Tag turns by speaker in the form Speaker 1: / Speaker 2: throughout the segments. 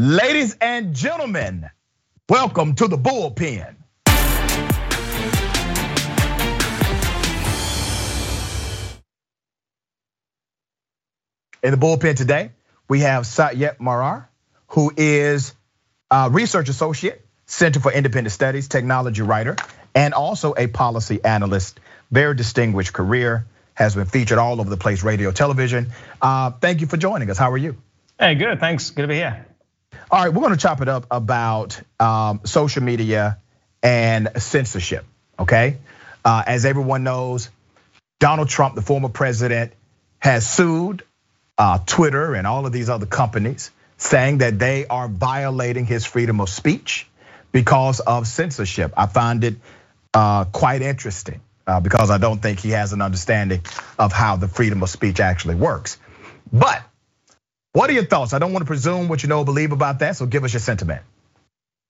Speaker 1: Ladies and gentlemen, welcome to the bullpen. In the bullpen today, we have Satyajeet Marar, who is a research associate, Center for Independent Studies, technology writer, and also a policy analyst. Very distinguished career, has been featured all over the place, radio, television. Uh, thank you for joining us. How are you?
Speaker 2: Hey, good. Thanks. Good to be here.
Speaker 1: All right, we're going to chop it up about um, social media and censorship. Okay, uh, as everyone knows, Donald Trump, the former president, has sued uh, Twitter and all of these other companies, saying that they are violating his freedom of speech because of censorship. I find it uh, quite interesting because I don't think he has an understanding of how the freedom of speech actually works. But what are your thoughts? I don't want to presume what you know or believe about that, so give us your sentiment.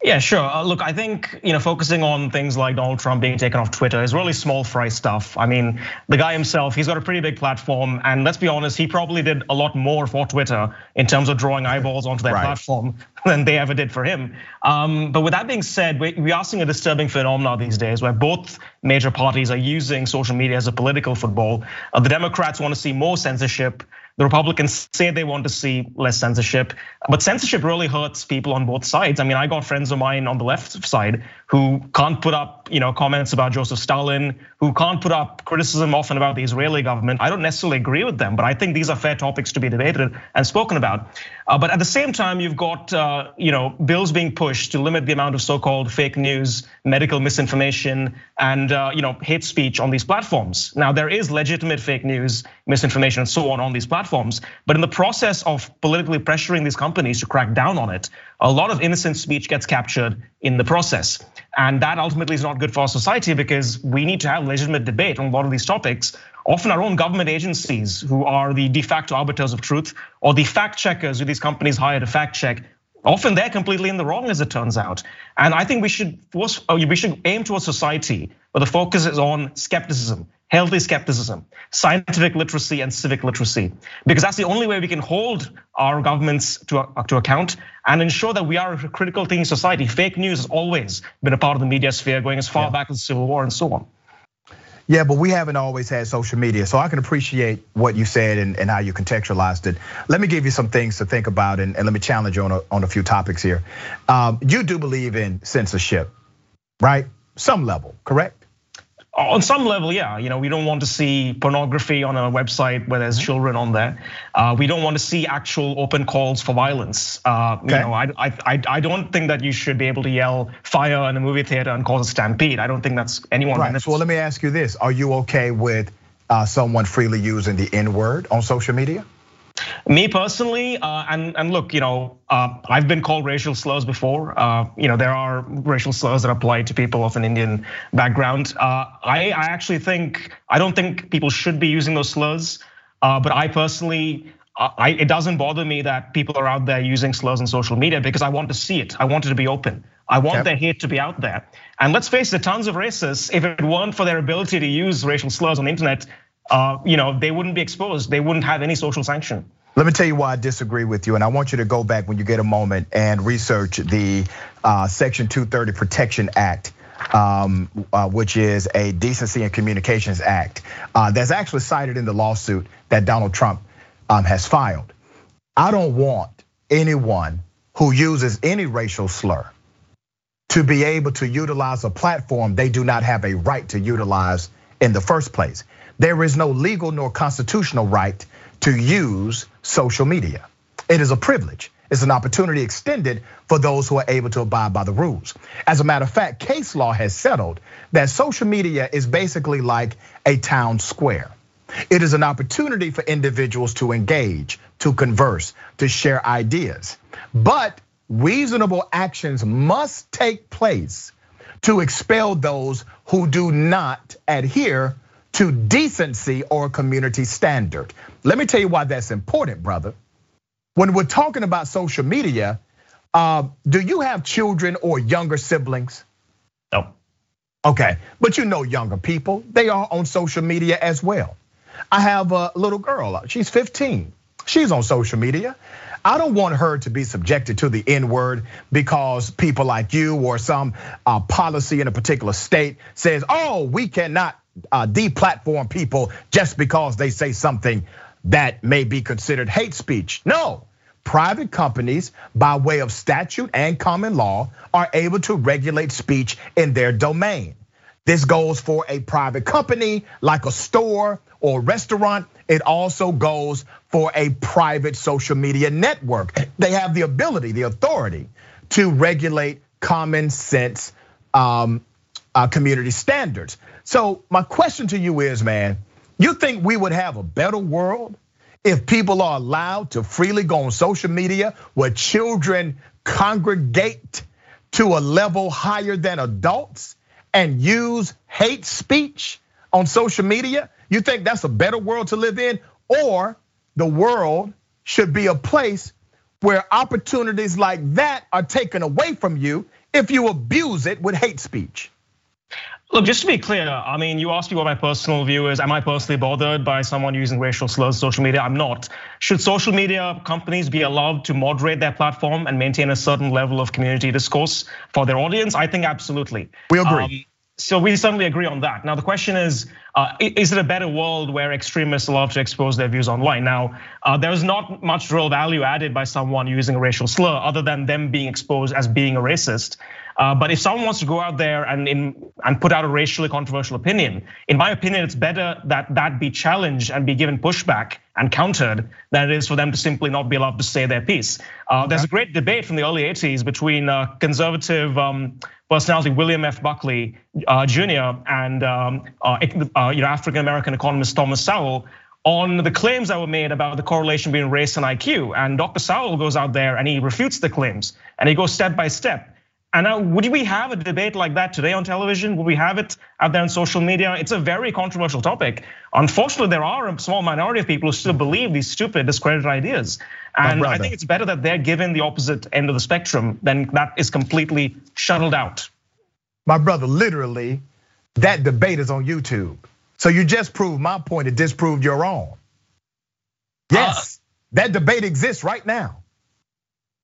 Speaker 2: Yeah, sure. Uh, look, I think you know focusing on things like Donald Trump being taken off Twitter is really small fry stuff. I mean, the guy himself, he's got a pretty big platform, and let's be honest, he probably did a lot more for Twitter in terms of drawing eyeballs onto their right. platform than they ever did for him. Um, but with that being said, we are seeing a disturbing phenomenon these days where both major parties are using social media as a political football. Uh, the Democrats want to see more censorship. The Republicans say they want to see less censorship, but censorship really hurts people on both sides. I mean, I got friends of mine on the left side who can't put up, you know, comments about Joseph Stalin, who can't put up criticism often about the Israeli government. I don't necessarily agree with them, but I think these are fair topics to be debated and spoken about. Uh, but at the same time, you've got, uh, you know, bills being pushed to limit the amount of so-called fake news, medical misinformation, and uh, you know, hate speech on these platforms. Now, there is legitimate fake news, misinformation, and so on on these platforms. But in the process of politically pressuring these companies to crack down on it, a lot of innocent speech gets captured in the process. And that ultimately is not good for our society because we need to have legitimate debate on a lot of these topics. Often our own government agencies, who are the de facto arbiters of truth, or the fact checkers who these companies hire to fact check, often they're completely in the wrong as it turns out. And I think we should force, uh, we should aim towards a society where the focus is on skepticism, healthy skepticism, scientific literacy, and civic literacy. Because that's the only way we can hold our governments to, to account and ensure that we are a critical thinking society. Fake news has always been a part of the media sphere, going as far yeah. back as the Civil War and so on.
Speaker 1: Yeah, but we haven't always had social media, so I can appreciate what you said and, and how you contextualized it. Let me give you some things to think about, and, and let me challenge you on a, on a few topics here. Um, you do believe in censorship, right? Some level, correct?
Speaker 2: On some level, yeah, you know, we don't want to see pornography on a website where there's mm-hmm. children on there. Uh, we don't want to see actual open calls for violence. Uh, okay. You know, I, I, I don't think that you should be able to yell fire in a movie theater and cause a stampede. I don't think that's anyone.
Speaker 1: Right. So well, let me ask you this: Are you okay with uh, someone freely using the N word on social media?
Speaker 2: Me personally, uh, and and look, you know, uh, I've been called racial slurs before. Uh, you know, there are racial slurs that apply to people of an Indian background. I I actually think I don't think people should be using those slurs, but I personally. I, it doesn't bother me that people are out there using slurs on social media because I want to see it. I want it to be open. I want their hate to be out there. And let's face it, tons of racists, if it weren't for their ability to use racial slurs on the internet, uh, you know, they wouldn't be exposed. They wouldn't have any social sanction.
Speaker 1: Let me tell you why I disagree with you, and I want you to go back when you get a moment and research the uh, Section 230 Protection Act. Um, uh, which is a Decency and Communications Act uh, that's actually cited in the lawsuit that Donald Trump um, has filed. I don't want anyone who uses any racial slur to be able to utilize a platform they do not have a right to utilize in the first place. There is no legal nor constitutional right to use social media. It is a privilege. It's an opportunity extended for those who are able to abide by the rules. As a matter of fact, case law has settled that social media is basically like a town square. It is an opportunity for individuals to engage, to converse, to share ideas. But reasonable actions must take place to expel those who do not adhere to decency or community standard. Let me tell you why that's important, brother. When we're talking about social media, uh, do you have children or younger siblings?
Speaker 2: No.
Speaker 1: Okay, but you know younger people, they are on social media as well. I have a little girl, she's 15. She's on social media. I don't want her to be subjected to the N word because people like you or some uh, policy in a particular state says, oh, we cannot deplatform people just because they say something that may be considered hate speech. No, private companies, by way of statute and common law, are able to regulate speech in their domain. This goes for a private company like a store or restaurant. It also goes for a private social media network. They have the ability, the authority to regulate common sense um, uh, community standards. So my question to you is, man, you think we would have a better world if people are allowed to freely go on social media where children congregate to a level higher than adults? and use hate speech on social media, you think that's a better world to live in? Or the world should be a place where opportunities like that are taken away from you if you abuse it with hate speech?
Speaker 2: Look, just to be clear, I mean, you asked me what my personal view is. Am I personally bothered by someone using racial slurs on social media? I'm not. Should social media companies be allowed to moderate their platform and maintain a certain level of community discourse for their audience? I think absolutely.
Speaker 1: We agree. Um,
Speaker 2: so we certainly agree on that. Now the question is, uh, is it a better world where extremists love to expose their views online? Now uh, there's not much real value added by someone using a racial slur, other than them being exposed as being a racist. Uh, but if someone wants to go out there and in, and put out a racially controversial opinion, in my opinion, it's better that that be challenged and be given pushback and countered than it is for them to simply not be allowed to say their piece. Uh, there's a great debate from the early 80s between uh, conservative um, personality William F. Buckley Jr. and um, you know African American economist Thomas Sowell on the claims that were made about the correlation between race and IQ. And Dr. Sowell goes out there and he refutes the claims and he goes step by step. And now, would we have a debate like that today on television? Would we have it out there on social media? It's a very controversial topic. Unfortunately, there are a small minority of people who still believe these stupid, discredited ideas. And I think it's better that they're given the opposite end of the spectrum than that is completely shuttled out.
Speaker 1: My brother, literally, that debate is on YouTube. So you just proved my point, it disproved your own. Yes, uh, that debate exists right now.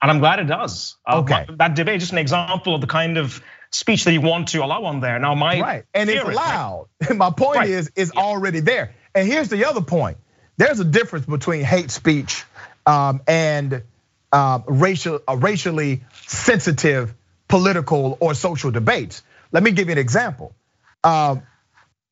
Speaker 2: And I'm glad it does.
Speaker 1: Uh, okay.
Speaker 2: That debate is just an example of the kind of speech that you want to allow on there. Now, my
Speaker 1: right, and it's allowed. My point right. is, it's yeah. already there. And here's the other point: there's a difference between hate speech um, and uh, racial, uh, racially sensitive political or social debates. Let me give you an example. Um,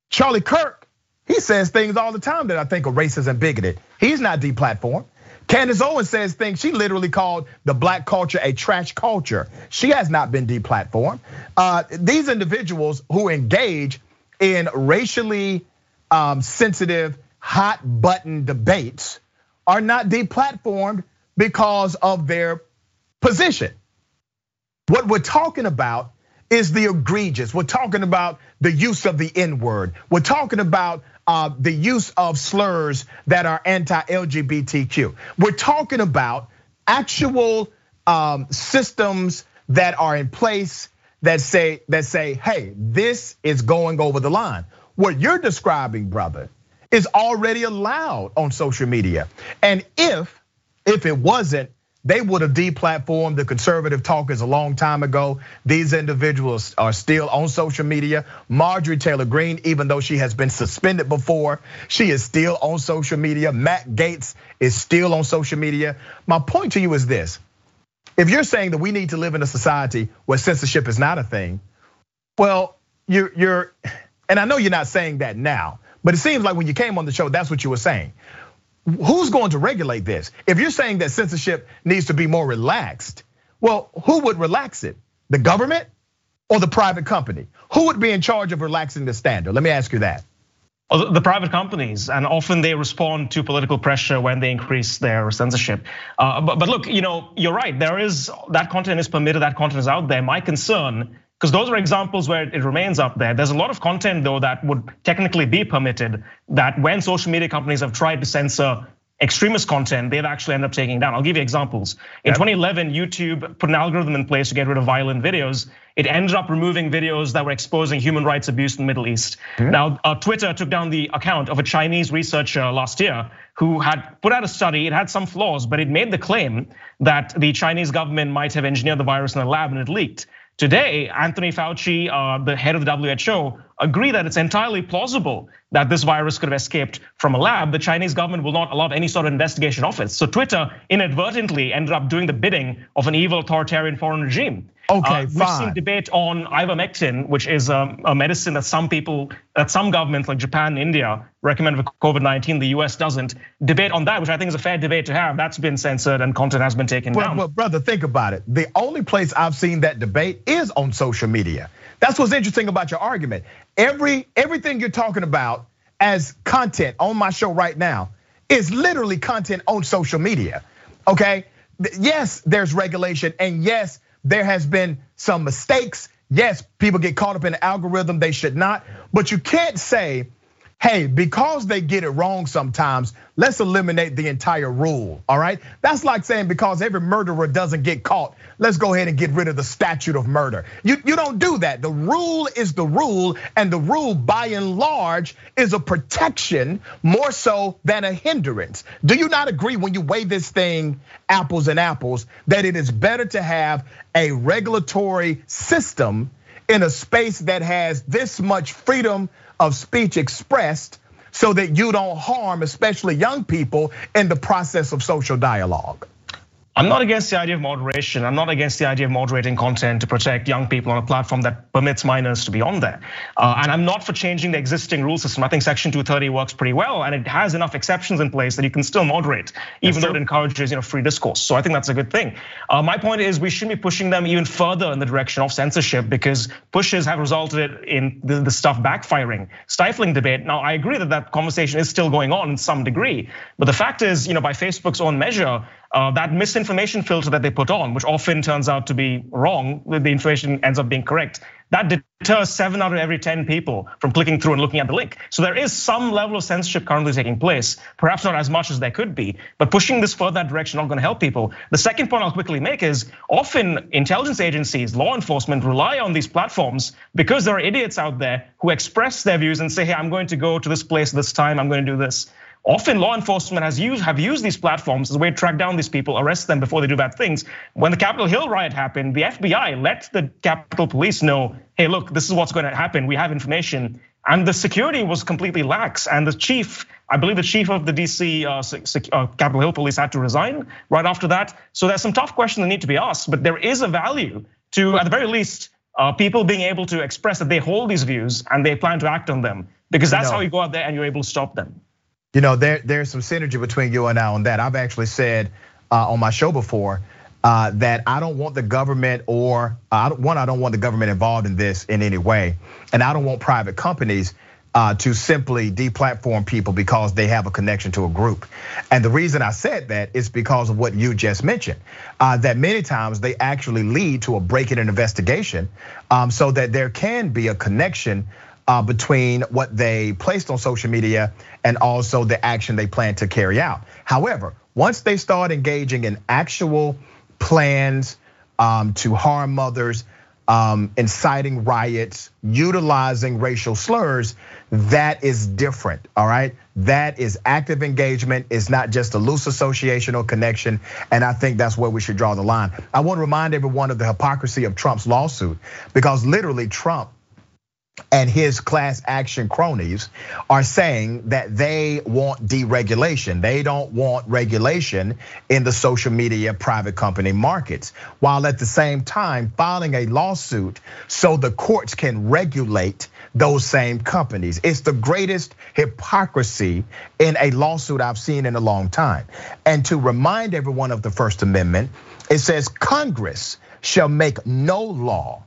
Speaker 1: Charlie Kirk, he says things all the time that I think are racist and bigoted. He's not deplatformed. Candace Owens says things she literally called the black culture a trash culture. She has not been deplatformed. Uh, these individuals who engage in racially um, sensitive, hot button debates are not deplatformed because of their position. What we're talking about is the egregious. We're talking about the use of the N word. We're talking about uh, the use of slurs that are anti-LGBTQ. We're talking about actual um, systems that are in place that say that say, hey, this is going over the line. What you're describing, brother, is already allowed on social media. And if if it wasn't, they would have deplatformed the conservative talkers a long time ago. These individuals are still on social media. Marjorie Taylor Greene, even though she has been suspended before, she is still on social media. Matt Gaetz is still on social media. My point to you is this. If you're saying that we need to live in a society where censorship is not a thing, well, you're, you're and I know you're not saying that now, but it seems like when you came on the show, that's what you were saying who's going to regulate this? If you're saying that censorship needs to be more relaxed, well, who would relax it? The government or the private company? Who would be in charge of relaxing the standard? Let me ask you that.
Speaker 2: The private companies, and often they respond to political pressure when they increase their censorship. Uh, but look, you know, you're right. There is that content is permitted, that content is out there. My concern because those are examples where it remains up there. There's a lot of content though that would technically be permitted that when social media companies have tried to censor extremist content, they've actually ended up taking down. I'll give you examples. In yep. 2011, YouTube put an algorithm in place to get rid of violent videos. It ended up removing videos that were exposing human rights abuse in the Middle East. Mm-hmm. Now, uh, Twitter took down the account of a Chinese researcher last year who had put out a study. It had some flaws, but it made the claim that the Chinese government might have engineered the virus in a lab and it leaked. Today, Anthony Fauci, uh, the head of the WHO, agree that it's entirely plausible that this virus could have escaped from a lab. The Chinese government will not allow any sort of investigation of it. So Twitter inadvertently ended up doing the bidding of an evil authoritarian foreign regime.
Speaker 1: Okay, uh,
Speaker 2: We've seen debate on ivermectin, which is a medicine that some people, that some governments like Japan and India recommend for COVID-19. The US doesn't. Debate on that, which I think is a fair debate to have. That's been censored and content has been taken
Speaker 1: well,
Speaker 2: down.
Speaker 1: Well, brother, think about it. The only place I've seen that debate is on social media. That's what's interesting about your argument. Every everything you're talking about as content on my show right now is literally content on social media. Okay? Yes, there's regulation and yes, there has been some mistakes. Yes, people get caught up in the algorithm they should not, but you can't say hey, because they get it wrong sometimes, let's eliminate the entire rule, all right? That's like saying because every murderer doesn't get caught, let's go ahead and get rid of the statute of murder. You, you don't do that. The rule is the rule, and the rule by and large is a protection more so than a hindrance. Do you not agree when you weigh this thing apples and apples that it is better to have a regulatory system in a space that has this much freedom of speech expressed so that you don't harm, especially young people, in the process of social dialogue.
Speaker 2: I'm not against the idea of moderation. I'm not against the idea of moderating content to protect young people on a platform that permits minors to be on there. Uh, and I'm not for changing the existing rule system. I think Section 230 works pretty well, and it has enough exceptions in place that you can still moderate, even though it encourages you know free discourse. So I think that's a good thing. Uh, my point is we shouldn't be pushing them even further in the direction of censorship because pushes have resulted in the, stuff backfiring, stifling debate. Now I agree that that conversation is still going on in some degree, but the fact is, you know, by Facebook's own measure Uh, that misinformation filter that they put on, which often turns out to be wrong, the information ends up being correct. That deters seven out of every 10 people from clicking through and looking at the link. So there is some level of censorship currently taking place, perhaps not as much as there could be, but pushing this further direction not gonna help people. The second point I'll quickly make is often intelligence agencies, law enforcement rely on these platforms because there are idiots out there who express their views and say, hey, I'm going to go to this place this time, I'm going to do this. Often law enforcement has used have used these platforms as a way to track down these people, arrest them before they do bad things. When the Capitol Hill riot happened, the FBI let the Capitol Police know, hey, look, this is what's going to happen. We have information. And the security was completely lax. And the chief, I believe the chief of the DC uh, uh, Capitol Hill Police had to resign right after that. So there's some tough questions that need to be asked, but there is a value to, at the very least, uh, people being able to express that they hold these views and they plan to act on them because that's how you go out there and you're able to stop them.
Speaker 1: You know, there there's some synergy between you and I on that. I've actually said uh, on my show before uh, that I don't want the government or uh, one, I don't want the government involved in this in any way, and I don't want private companies. To simply deplatform people because they have a connection to a group. And the reason I said that is because of what you just mentioned. That many times they actually lead to a break in an investigation um, so that there can be a connection between what they placed on social media and also the action they plan to carry out. However, once they start engaging in actual plans um, to harm mothers, um, inciting riots, utilizing racial slurs, that is different, all right? That is active engagement, it's not just a loose association or connection, and I think that's where we should draw the line. I want to remind everyone of the hypocrisy of Trump's lawsuit, because literally Trump and his class action cronies are saying that they want deregulation. They don't want regulation in the social media private company markets, while at the same time filing a lawsuit so the courts can regulate those same companies. It's the greatest hypocrisy in a lawsuit I've seen in a long time. And to remind everyone of the First Amendment, it says Congress shall make no law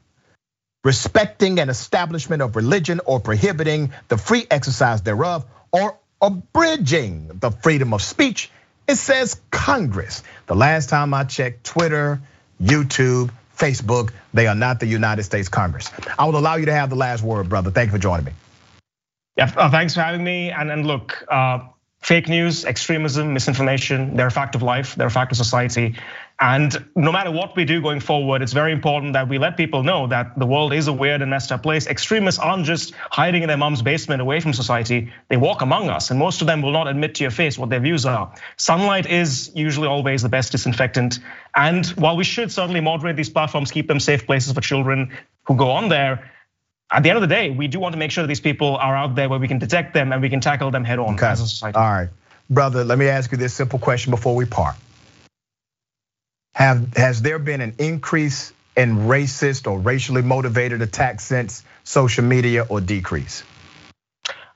Speaker 1: respecting an establishment of religion or prohibiting the free exercise thereof or abridging the freedom of speech. It says Congress. The last time I checked Twitter, YouTube, Facebook, they are not the United States Congress. I will allow you to have the last word, brother. Thank you for joining me.
Speaker 2: Yeah, uh, thanks for having me. And, and look, uh, fake news, extremism, misinformation, they're a fact of life, they're a fact of society. And no matter what we do going forward, it's very important that we let people know that the world is a weird and messed up place. Extremists aren't just hiding in their mom's basement away from society. They walk among us, and most of them will not admit to your face what their views are. Sunlight is usually always the best disinfectant. And while we should certainly moderate these platforms, keep them safe places for children who go on there, at the end of the day, we do want to make sure that these people are out there where we can detect them and we can tackle them head on okay. as a society.
Speaker 1: All right, brother, let me ask you this simple question before we part. Have has there been an increase in racist or racially motivated attacks since social media or decrease?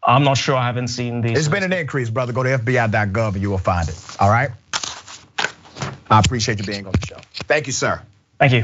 Speaker 2: I'm not sure. I haven't seen these.
Speaker 1: It's been an increase, brother. Go to FBI.gov and you will find it. All right. I appreciate you being on the show. Thank you, sir.
Speaker 2: Thank you.